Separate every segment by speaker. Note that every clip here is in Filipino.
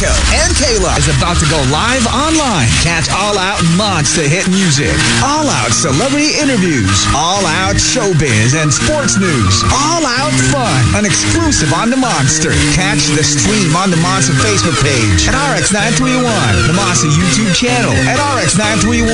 Speaker 1: And Kayla is about to go live online. Catch All Out monster hit music, All Out celebrity interviews, All Out showbiz and sports news, All Out fun, an exclusive on the Monster. Catch the stream on the Monster Facebook page at RX931, the Monster YouTube channel at RX931,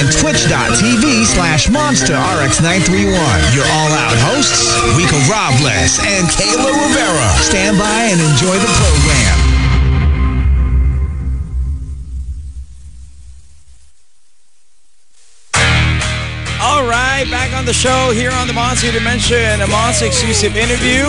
Speaker 1: and twitch.tv slash Monster RX931. Your All Out hosts, Rico Robles and Kayla Rivera. Stand by and enjoy the program.
Speaker 2: Right, back on the show here on the Monster Dimension, a Monster exclusive interview.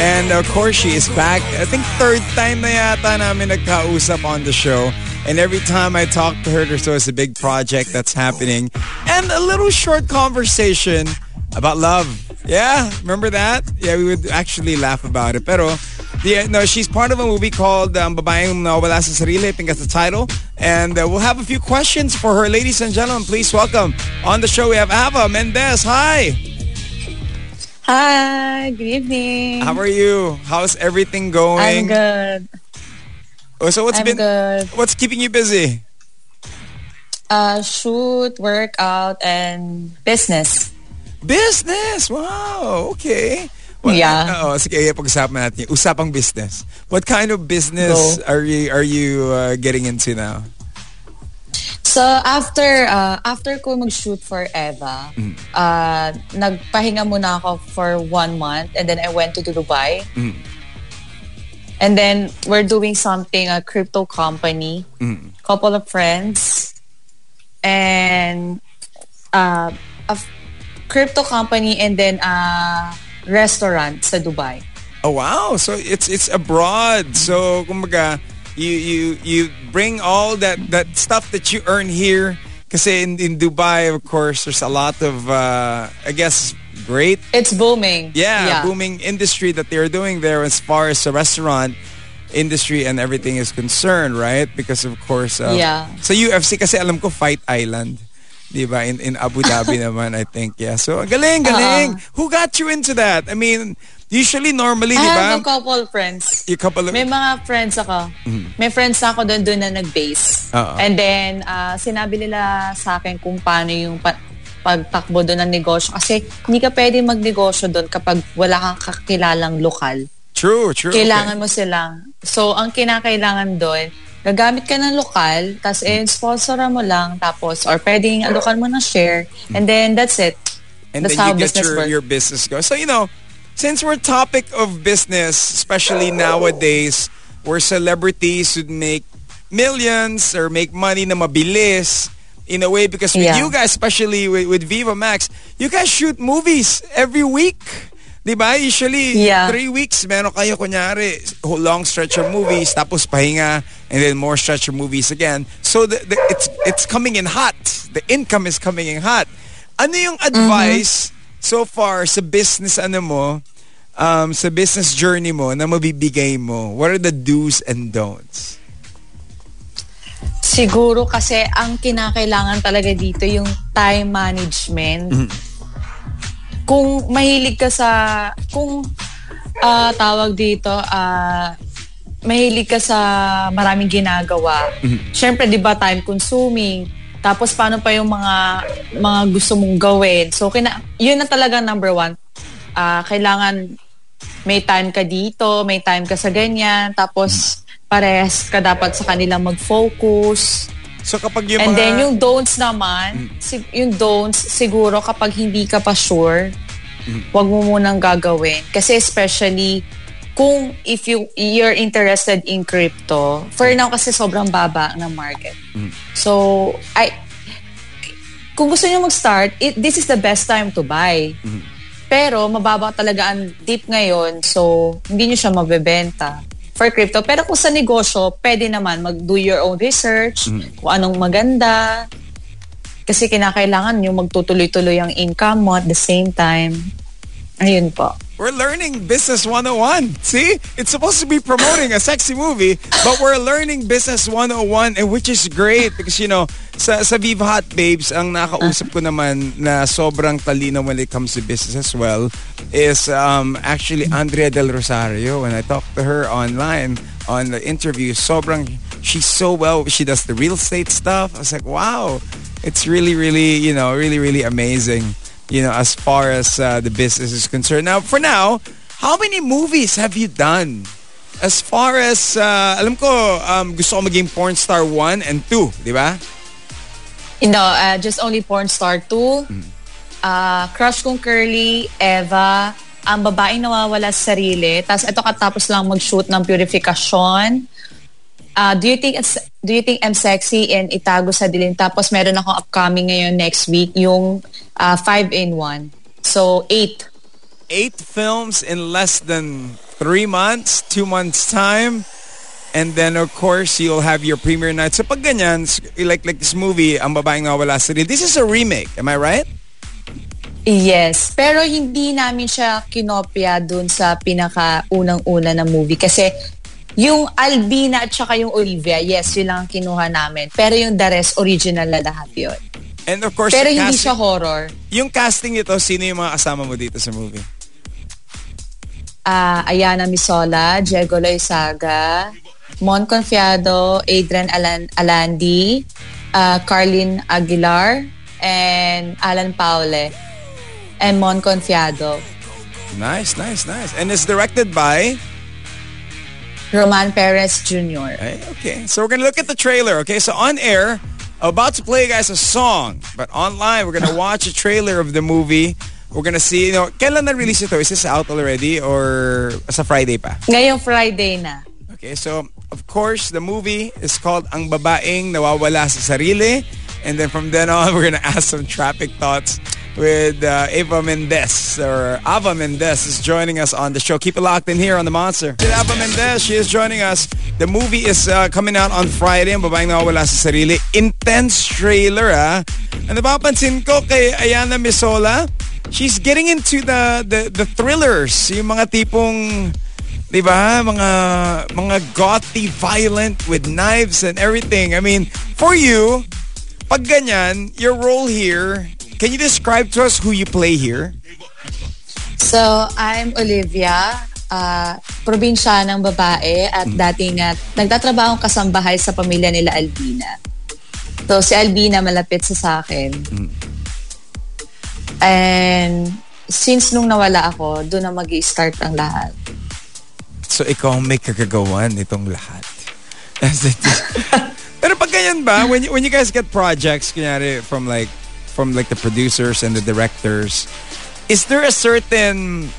Speaker 2: And of course, she is back. I think third time na yata namin nagkausap on the show. And every time I talk to her, there's always a big project that's happening. And a little short conversation about love. Yeah, remember that? Yeah, we would actually laugh about it. Pero, yeah, no, she's part of a movie called um, Babaeng Nawala sa Sarili. I think that's the title. And uh, we'll have a few questions for her. Ladies and gentlemen, please welcome on the show we have Ava Mendez. Hi.
Speaker 3: Hi, good evening.
Speaker 2: How are you? How's everything going?
Speaker 3: I'm good.
Speaker 2: Oh, so what's
Speaker 3: I'm
Speaker 2: been
Speaker 3: good.
Speaker 2: what's keeping you busy?
Speaker 3: Uh, shoot, workout, and business.
Speaker 2: Business. Wow. Okay.
Speaker 3: Yeah.
Speaker 2: Oo, sige, pag-usapan natin. Usapang business. What kind of business
Speaker 3: Go.
Speaker 2: are you are you uh, getting into now?
Speaker 3: So after uh, after ko mag-shoot for Eva,
Speaker 2: Mm.
Speaker 3: uh, nagpahinga muna ako for one month and then I went to Dubai.
Speaker 2: Mm.
Speaker 3: And then we're doing something, a crypto company,
Speaker 2: Mm.
Speaker 3: couple of friends, and uh, a crypto company and then a restaurant sa Dubai.
Speaker 2: Oh wow. So it's it's abroad. So kumbaga you you you bring all that that stuff that you earn here kasi in, in Dubai of course there's a lot of uh, I guess great
Speaker 3: It's booming.
Speaker 2: yeah, booming industry that they're doing there as far as the restaurant industry and everything is concerned, right? Because of course, uh,
Speaker 3: Yeah.
Speaker 2: Sa UFC kasi alam ko Fight Island. Di ba? In, in Abu Dhabi naman, I think. Yeah. So, galing, galing. Who got you into that? I mean, usually, normally.
Speaker 3: I
Speaker 2: di ba?
Speaker 3: have a couple of friends.
Speaker 2: You couple of...
Speaker 3: May mga friends ako. May friends ako doon doon na nag-base.
Speaker 2: Oo.
Speaker 3: And then, ah, sinabi nila sa akin kung paano yung pa- pagtakbo doon ng negosyo. Kasi hindi ka pwede magnegosyo doon kapag wala kang kakilalang lokal.
Speaker 2: True, true.
Speaker 3: Kailangan mo silang. So, ang kinakailangan doon, gagamit ka ng lokal, tapos eh, sponsoran mo lang, tapos, or pwedeng alokan mo ng share, and then that's it.
Speaker 2: and
Speaker 3: that's
Speaker 2: then
Speaker 3: how
Speaker 2: you get
Speaker 3: business
Speaker 2: your,
Speaker 3: works.
Speaker 2: your business go. So, you know, since we're topic of business, especially nowadays, where celebrities would make millions or make money na mabilis in a way because with
Speaker 3: Yeah.
Speaker 2: you guys, especially with, with Viva Max, you guys shoot movies every week. Diba? Usually,
Speaker 3: Yeah.
Speaker 2: three weeks, meron kayo kunyari, long stretch of movies, tapos pahinga, and then more stretch of movies again. So, the, the, it's it's coming in hot. The income is coming in hot. Ano yung advice so far sa business ano mo, um, sa business journey mo na mabibigay mo? What are the do's and don'ts?
Speaker 3: Siguro kasi ang kinakailangan talaga dito yung time management. Kung mahilig ka sa kung ah, tawag dito ah mahilig ka sa maraming ginagawa. Syempre 'di ba time consuming. Tapos paano pa yung mga mga gusto mong gawin. So kina yun na talaga number one. Ah, kailangan may time ka dito, may time ka sa ganyan, tapos parehas ka dapat sa kanila mag-focus.
Speaker 2: So kapag yung
Speaker 3: And
Speaker 2: mga...
Speaker 3: then yung don'ts naman, si- yung don'ts siguro kapag hindi ka pa sure, wag mo munang gagawin. Kasi especially kung if you you're interested in crypto, for now kasi sobrang baba ng market. So, I kung gusto niyo mag-start, it, this is the best time to buy. Pero mababa talaga ang dip ngayon, so hindi niyo siya mabebenta for crypto. Pero kung sa negosyo, pwede naman mag-do your own research, kung anong maganda. Kasi kinakailangan yung magtutuloy-tuloy ang income mo at the same time. Ayun po.
Speaker 2: We're learning Business 101. See? It's supposed to be promoting a sexy movie, but we're learning Business 101, and which is great because, you know, sa, sa Viva Hot Babes, ang nakausap ko naman na sobrang talino when it comes to business as well is um, actually Andrea Del Rosario. When I talked to her online on the interview, sobrang, she's so well, she does the real estate stuff. I was like, wow, it's really, really, you know, really, really amazing you know, as far as uh, the business is concerned. Now, for now, how many movies have you done? As far as, uh, alam ko, um, gusto ko maging porn star 1 and 2, di ba?
Speaker 3: No, uh, just only porn star 2. Mm. Uh, crush kong Curly, Eva, ang babaeng nawawala sa sarili. Tapos ito katapos lang mag-shoot ng purification. Uh, do you think it's, do you think I'm sexy and itago sa dilim? Tapos meron akong upcoming ngayon next week yung uh, five in one. So eight.
Speaker 2: Eight films in less than three months, two months time. And then, of course, you'll have your premiere night. So pag ganyan, like, like this movie, Ang Babaeng Nawala sa This is a remake. Am I right?
Speaker 3: Yes. Pero hindi namin siya kinopya dun sa pinaka-unang-una na movie. Kasi yung Albina at saka yung Olivia, yes, yun lang ang kinuha namin. Pero yung the rest, original na lahat yun.
Speaker 2: And of course,
Speaker 3: Pero hindi casting, siya horror.
Speaker 2: Yung casting nito, sino yung mga kasama mo dito sa movie?
Speaker 3: Uh, Ayana Misola, Diego Loizaga, Mon Confiado, Adrian Alan Alandi, uh, Carlin Aguilar, and Alan Paule, and Mon Confiado.
Speaker 2: Nice, nice, nice. And it's directed by?
Speaker 3: Roman Perez Jr.
Speaker 2: Okay, so we're gonna look at the trailer. Okay, so on air, about to play you guys a song, but online we're gonna watch a trailer of the movie. We're gonna see, you know, kailan na-release ito? Is this out already or sa Friday pa?
Speaker 3: Ngayong Friday na.
Speaker 2: Okay, so of course the movie is called Ang Babaeng Nawawala sa Sarili. And then from then on, we're gonna ask some traffic thoughts with uh, Ava Mendez or Ava Mendez is joining us on the show. Keep it locked in here on The Monster. Ava Mendez, she is joining us. The movie is uh, coming out on Friday. Ang babaeng nawawala sa sarili. Intense trailer, ah. And napapansin ko kay Ayana Misola, she's getting into the, the, the thrillers. Yung mga tipong... Di ba? Mga, mga gothy violent with knives and everything. I mean, for you, pag ganyan, your role here can you describe to us who you play here?
Speaker 3: So, I'm Olivia, uh, probinsya ng babae at mm. dating uh, nagtatrabaho kasambahay sa pamilya nila Albina. So, si Albina malapit sa akin. Mm. And since nung nawala ako, doon na mag start ang lahat.
Speaker 2: So, ikaw ang may kagagawan itong lahat. Pero pag ganyan ba, when you, when you guys get projects, kunyari, from like from like the producers and the directors, is there a certain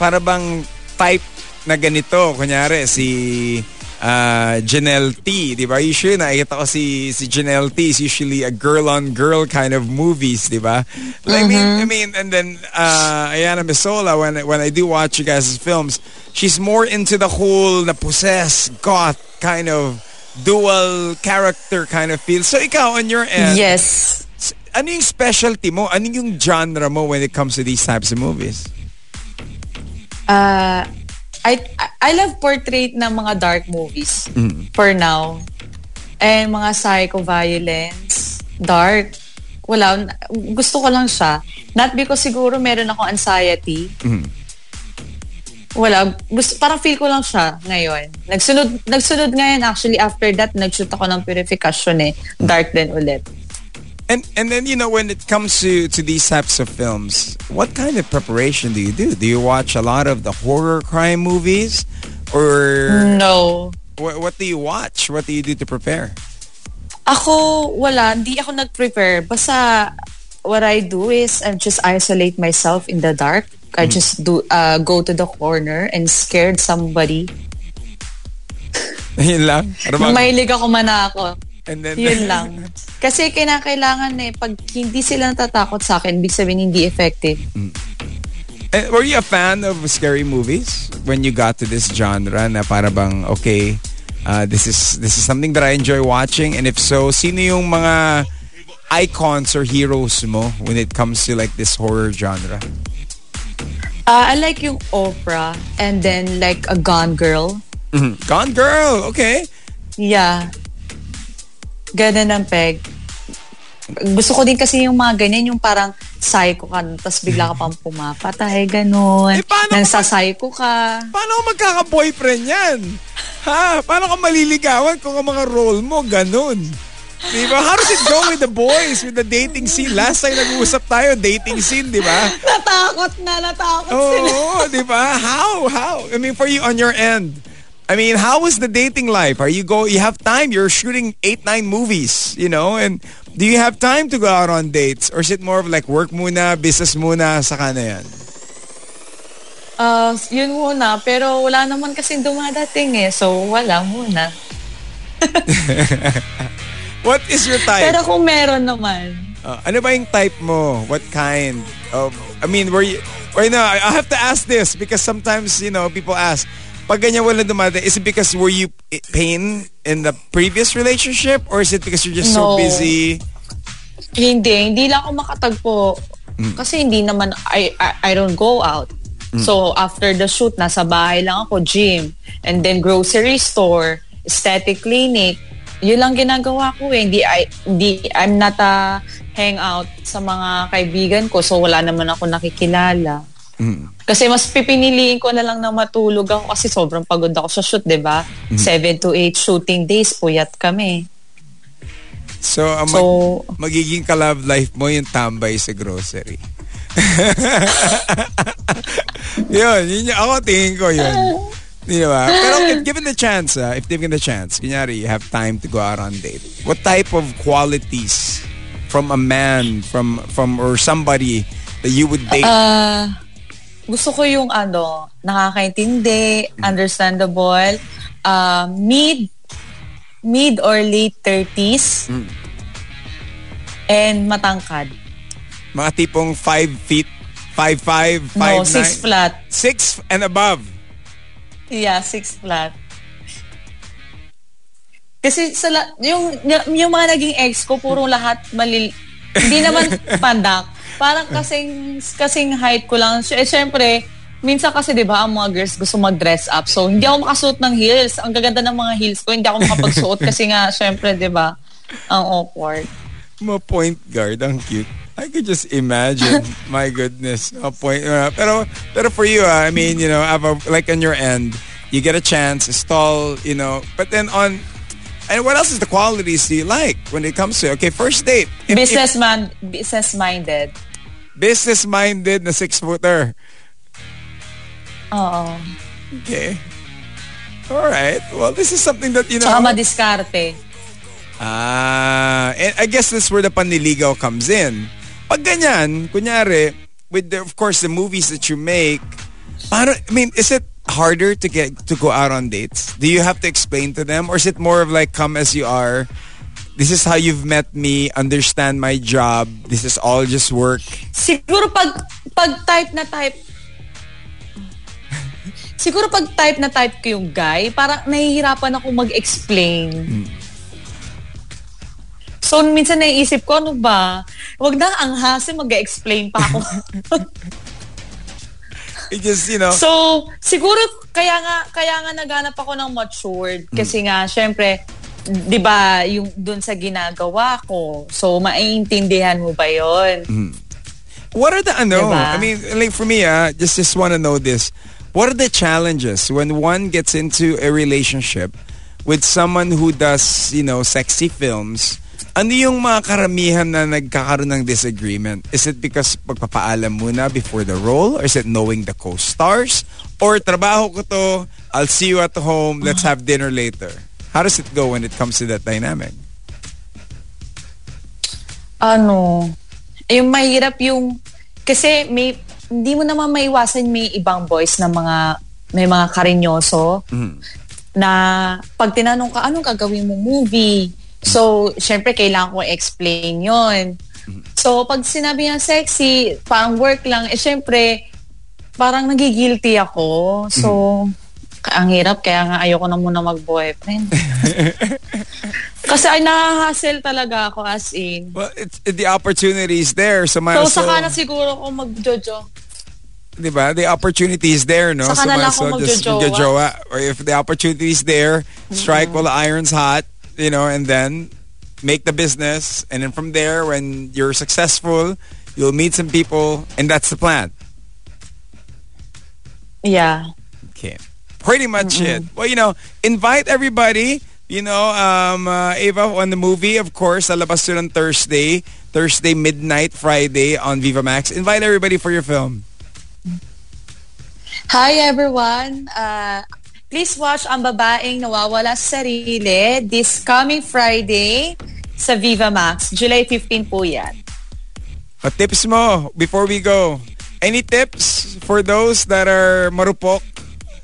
Speaker 2: para bang type na ganito? Kunyari, si uh, Janelle T, di ba? Usually nakikita ko si, si Janelle T is usually a girl-on-girl -girl kind of movies, di ba? Like, mm -hmm. I, mean, mm-hmm. I mean, and then uh, Ayana Misola, when, when I do watch you guys' films, she's more into the whole na possess, goth kind of dual character kind of feel. So ikaw on your end,
Speaker 3: yes
Speaker 2: ano yung specialty mo? Ano yung genre mo when it comes to these types of movies?
Speaker 3: Uh, I I love portrait ng mga dark movies mm. for now. And mga psycho violence, dark. Wala, gusto ko lang siya. Not because siguro meron ako anxiety. Mm. Wala, gusto, parang feel ko lang siya ngayon. Nagsunod, nagsunod ngayon actually after that, nag-shoot ako ng purification eh. Dark din ulit.
Speaker 2: And and then you know when it comes to to these types of films, what kind of preparation do you do? Do you watch a lot of the horror crime movies, or
Speaker 3: no?
Speaker 2: What, what do you watch? What do you do to prepare?
Speaker 3: Ako wala, hindi ako nag-prepare. Basta what I do is I just isolate myself in the dark. I mm. just do uh, go to the corner and scared somebody.
Speaker 2: Yun lang?
Speaker 3: Mahilig ako. And then, Yun lang. Kasi kinakailangan eh, pag hindi sila natatakot sa akin, big sabihin hindi effective. Mm.
Speaker 2: And were you a fan of scary movies when you got to this genre na para bang, okay, uh, this is this is something that I enjoy watching? And if so, sino yung mga icons or heroes mo when it comes to like this horror genre?
Speaker 3: Uh, I like yung Oprah and then like a Gone Girl.
Speaker 2: Mhm. Gone Girl, okay.
Speaker 3: Yeah. Ganun ang peg. Gusto ko din kasi yung mga ganyan, yung parang psycho ka, tapos bigla ka pang pumapatay, ganun.
Speaker 2: Eh, paano
Speaker 3: Nang sa psycho ka.
Speaker 2: Paano ka magkaka-boyfriend yan? Ha? Paano ka maliligawan kung ang mga role mo ganun? Diba? How does it go with the boys, with the dating scene? Last time nag-uusap tayo, dating scene, di ba?
Speaker 3: Natakot na, natakot sila.
Speaker 2: Oo, di ba? How? How? I mean, for you on your end, I mean, how is the dating life? Are you go? You have time. You're shooting eight, nine movies, you know, and do you have time to go out on dates, or is it more of like work muna, business muna, saka na yan?
Speaker 3: Ah, yun muna, pero wala naman kasi dumadating eh, so wala muna.
Speaker 2: What is your type?
Speaker 3: Pero kung meron naman,
Speaker 2: Uh, ano ba yung type mo? What kind of... I mean, were you... Wait, no, I have to ask this because sometimes, you know, people ask, pag ganyan wala dumadating, is it because were you pain in the previous relationship or is it because you're just so
Speaker 3: No.
Speaker 2: busy?
Speaker 3: hindi, hindi lang ako makatagpo. Kasi hindi naman, I, I, I don't go out. So, after the shoot, nasa bahay lang ako, gym. And then, grocery store, aesthetic clinic. Yun lang ginagawa ko eh. Hindi, I, hindi, I'm not a hangout sa mga kaibigan ko. So, wala naman ako nakikilala. Kasi mas pipiniliin ko na lang na matulog ako kasi sobrang pagod ako sa shoot, di ba? Seven to eight shooting days, puyat kami.
Speaker 2: So, ang mag-
Speaker 3: So-
Speaker 2: magiging ka-love life mo yung tambay sa grocery. yun, yun ako tingin ko yun. Di ba? Pero given the chance, ah, if given the chance, kunyari, you have time to go out on date. What type of qualities from a man, from from or somebody that you would date?
Speaker 3: Ah, gusto ko yung ano, nakakaintindi, understandable, uh, mid, mid or late 30s, and matangkad.
Speaker 2: Mga tipong 5 feet, 5'5", 5'9",
Speaker 3: No, six flat.
Speaker 2: 6 and above.
Speaker 3: Yeah, six flat. Kasi sa la- yung, yung mga naging ex ko, puro lahat malil... Hindi naman pandak. Parang kasing, kasing height ko lang. Eh, syempre, minsan kasi 'di ba ang mga girls gusto mag-dress up. So hindi ako makasuot ng heels. Ang gaganda ng mga heels ko, hindi ako makapagsuot kasi nga syempre 'di ba? Ang awkward.
Speaker 2: Mga point guard, ang cute. I could just imagine. My goodness. A point. uh, pero, pero for you, uh, I mean, you know, have a, like on your end, you get a chance, stall, you know, but then on, and what else is the qualities do you like when it comes to, okay, first date. If- if
Speaker 3: Businessman, business-minded.
Speaker 2: business-minded na six-footer.
Speaker 3: Oo.
Speaker 2: Okay. All right. Well, this is something that, you know.
Speaker 3: Tsaka madiskarte.
Speaker 2: Ah, and I guess that's where the panliligaw comes in. Pag ganyan, kunyari, with the, of course the movies that you make, paano, I mean, is it harder to get to go out on dates? Do you have to explain to them or is it more of like come as you are? This is how you've met me, understand my job. This is all just work.
Speaker 3: Siguro pag pag type na type Siguro pag type na type ko yung guy, parang nahihirapan ako mag-explain. So, minsan naiisip ko, ano ba? Huwag na ang hase mag-explain pa ako.
Speaker 2: It just, you know,
Speaker 3: so, siguro, kaya nga, kaya nga naghanap ako ng matured. Kasi nga, syempre, di ba, yung dun sa ginagawa ko. So, maiintindihan mo ba yon?
Speaker 2: What are the ano?
Speaker 3: Diba?
Speaker 2: I mean, like for me, ah, just just want to know this. What are the challenges when one gets into a relationship with someone who does, you know, sexy films? Ano yung mga karamihan na nagkakaroon ng disagreement? Is it because pagpapaalam muna before the role? Or is it knowing the co-stars? Or trabaho ko to, I'll see you at home, let's have dinner later? How does it go when it comes to that dynamic?
Speaker 3: ano, yung mahirap yung, kasi may, hindi mo naman maiwasan may ibang boys na mga, may mga karinyoso, na pag tinanong ka, anong gagawin mo movie? So, syempre, kailangan ko explain yon So, pag sinabi niya sexy, parang work lang, eh syempre, parang nagigilty ako. So, ang hirap, kaya nga ayoko na muna mag-boyfriend. Kasi ay nahahassle talaga ako as in.
Speaker 2: Well, it's, the opportunity is there, so
Speaker 3: So,
Speaker 2: well-
Speaker 3: saka na siguro ako mag-jojo.
Speaker 2: di ba? The opportunity is there, no?
Speaker 3: Saka
Speaker 2: so
Speaker 3: na lang ako
Speaker 2: just
Speaker 3: magjojowa.
Speaker 2: Or if the opportunity is there, strike while the iron's hot, you know, and then make the business. And then from there, when you're successful, you'll meet some people, and that's the plan.
Speaker 3: Yeah.
Speaker 2: Okay. Pretty much it. Well, you know, invite everybody. You know, um, uh, Ava, on the movie, of course, lalabas yun on Thursday. Thursday midnight, Friday on Viva Max. Invite everybody for your film.
Speaker 3: Hi everyone. Uh, please watch Ang Babaeng Nawawala sa Sarili this coming Friday sa Viva Max. July 15 po yan.
Speaker 2: What tips mo before we go? Any tips for those that are marupok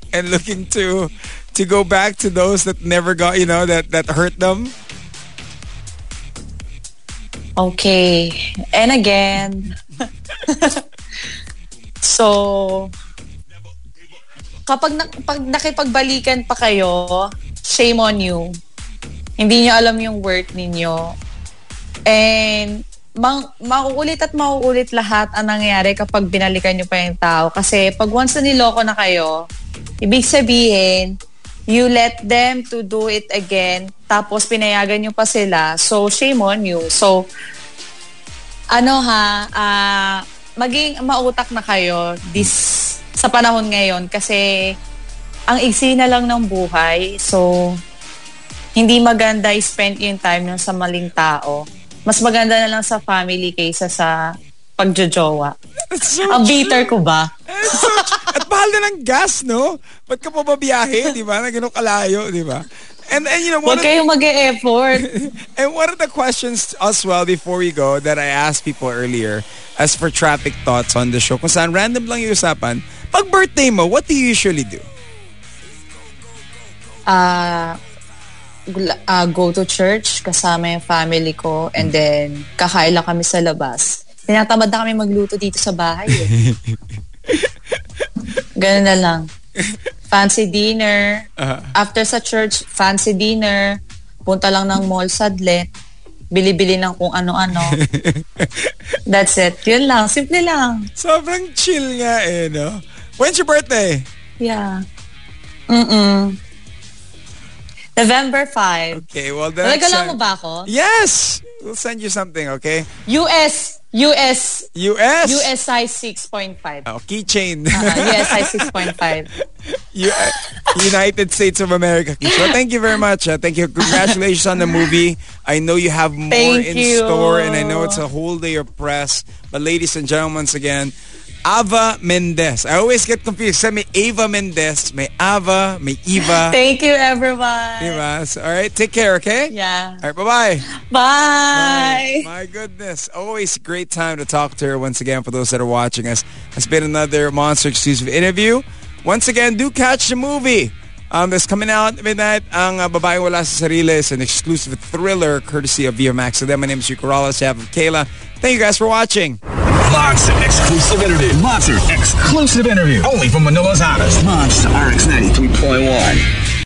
Speaker 2: and looking to to go back to those that never got, you know, that that hurt them?
Speaker 3: Okay. And again. so, kapag na, pag nakipagbalikan pa kayo, shame on you. Hindi nyo alam yung worth ninyo. And mang, mauulit at mauulit lahat ang nangyayari kapag binalikan nyo pa yung tao. Kasi pag once na niloko na kayo, ibig sabihin, you let them to do it again, tapos pinayagan nyo pa sila. So, shame on you. So, ano ha, ah, maging mautak na kayo this sa panahon ngayon kasi ang iksi na lang ng buhay. So, hindi maganda i-spend yung time nyo sa maling tao. Mas maganda na lang sa family kaysa sa pagjojowa.
Speaker 2: So
Speaker 3: Ang bitter ko ba?
Speaker 2: So, at mahal na ng gas, no? Ba't ka pa babiyahe, di ba? Na ganun kalayo, di ba? And, and you know,
Speaker 3: Huwag kayong mag-e-effort.
Speaker 2: and one of the questions as well before we go that I asked people earlier as for traffic thoughts on the show, kung saan random lang yung usapan, pag birthday mo, what do you usually do?
Speaker 3: Ah, gula- ah, go to church kasama yung family ko and then kakain lang kami sa labas. Tinatamad na kami magluto dito sa bahay. Eh. Ganun na lang. Fancy dinner.
Speaker 2: Uh-huh.
Speaker 3: After sa church, fancy dinner. Punta lang ng mall sadlet. Bili-bili ng kung ano-ano. That's it. Yun lang. Simple lang.
Speaker 2: Sobrang chill nga eh, no? When's your birthday?
Speaker 3: Yeah. Mm-mm. November 5.
Speaker 2: Okay, well that's...
Speaker 3: Nalagalan
Speaker 2: uh,
Speaker 3: mo ba ako?
Speaker 2: Yes! We'll send you something, okay?
Speaker 3: US, US,
Speaker 2: US?
Speaker 3: USI 6.5.
Speaker 2: Oh, keychain.
Speaker 3: Uh, USI 6.5.
Speaker 2: U- uh, United States of America. Well, thank you very much. Uh, thank you. Congratulations on the movie. I know you have more
Speaker 3: Thank
Speaker 2: in
Speaker 3: you.
Speaker 2: store, and I know it's a whole day of press. But ladies and gentlemen, once again, Ava Mendez. I always get confused. Say may Ava Mendez, may Ava, may Eva.
Speaker 3: Thank you, everyone.
Speaker 2: Diba? So, all right, take care, okay?
Speaker 3: Yeah.
Speaker 2: All right, bye-bye.
Speaker 3: Bye.
Speaker 2: My goodness. Always great time to talk to her once again for those that are watching us. It's been another Monster exclusive interview. Once again, do catch the movie. Um, that's coming out midnight. Ang uh, Babaeng Wala sa Sarili is an exclusive thriller courtesy of VMAX. Max. So then, my name is Rico Rollins. I have Kayla. Thank you guys for watching.
Speaker 1: Monster exclusive interview. Monster exclusive interview. Only from Manila's hottest. Monster RX 93.1.